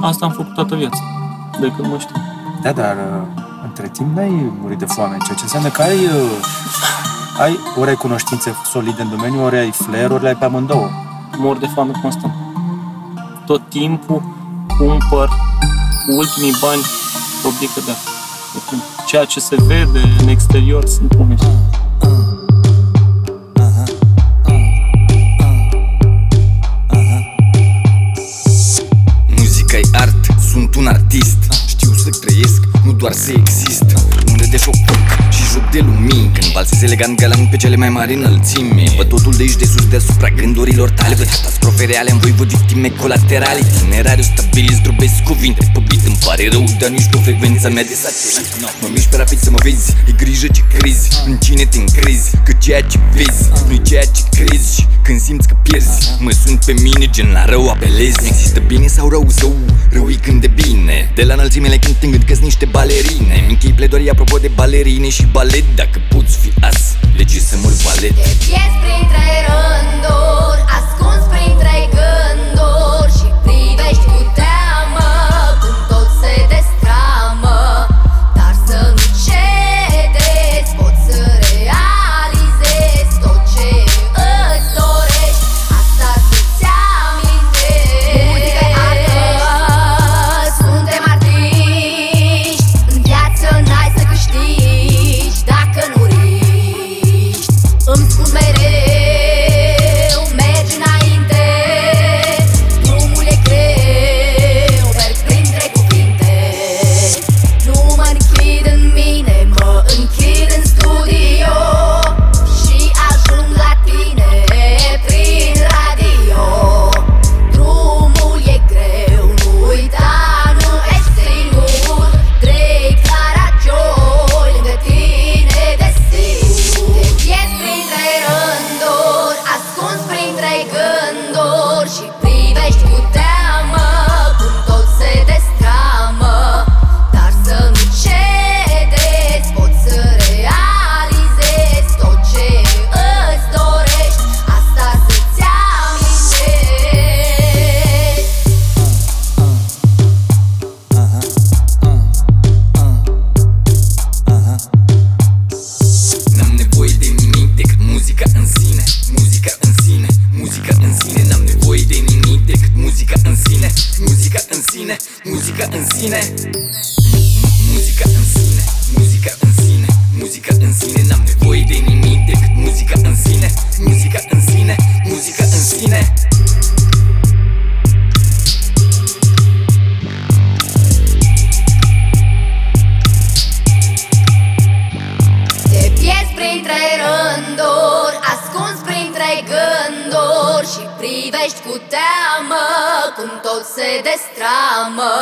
Asta am făcut toată viața, de când mă știu. Da, dar uh, între timp n-ai murit de foame, ceea ce înseamnă că ai, uh, ai ori ai cunoștințe solide în domeniu, ori ai flair, ori le ai pe amândouă. Mor de foame constant. Tot timpul cumpăr cu ultimii bani o bică de apă. Ceea ce se vede în exterior sunt pomești. Doar să exist. Unde de foc și joc de lumini. Când valsez elegant galant pe cele mai mari înălțimi. Văd totul de aici de sus deasupra gândurilor tale. Văd catastrofe reale, în voi văd victime colaterale. Itinerariu stabilit, zdrobesc cuvinte. Pe beat Îmi pare rău, dar nu ești o frecvența mea de satelit Mă mișc pe rapid să mă vezi, e grijă ce crezi În cine te încrezi, că ceea ce vezi nu-i ceea ce crezi. Și când simți că pierzi, mă sunt pe mine gen la rău apelezi. Nu există bine sau rău, zău, rău e când de bine. De la înălțimele când te gând că niște balerine. Mi închei pledorii apropo de balerine și balet. Dacă poți fi as, lege să mor balet Te pierzi printre rânduri Ascuns printre printre gânduri Și privești sine, muzica în sine. Muzica în sine, muzica în sine Muzica în sine. N-am nevoie de nimic decât muzica în sine Muzica în sine, muzica în sine. Te pierzi printre rânduri, ascuns printre gânduri Și privești cu teamă cum tot se destramă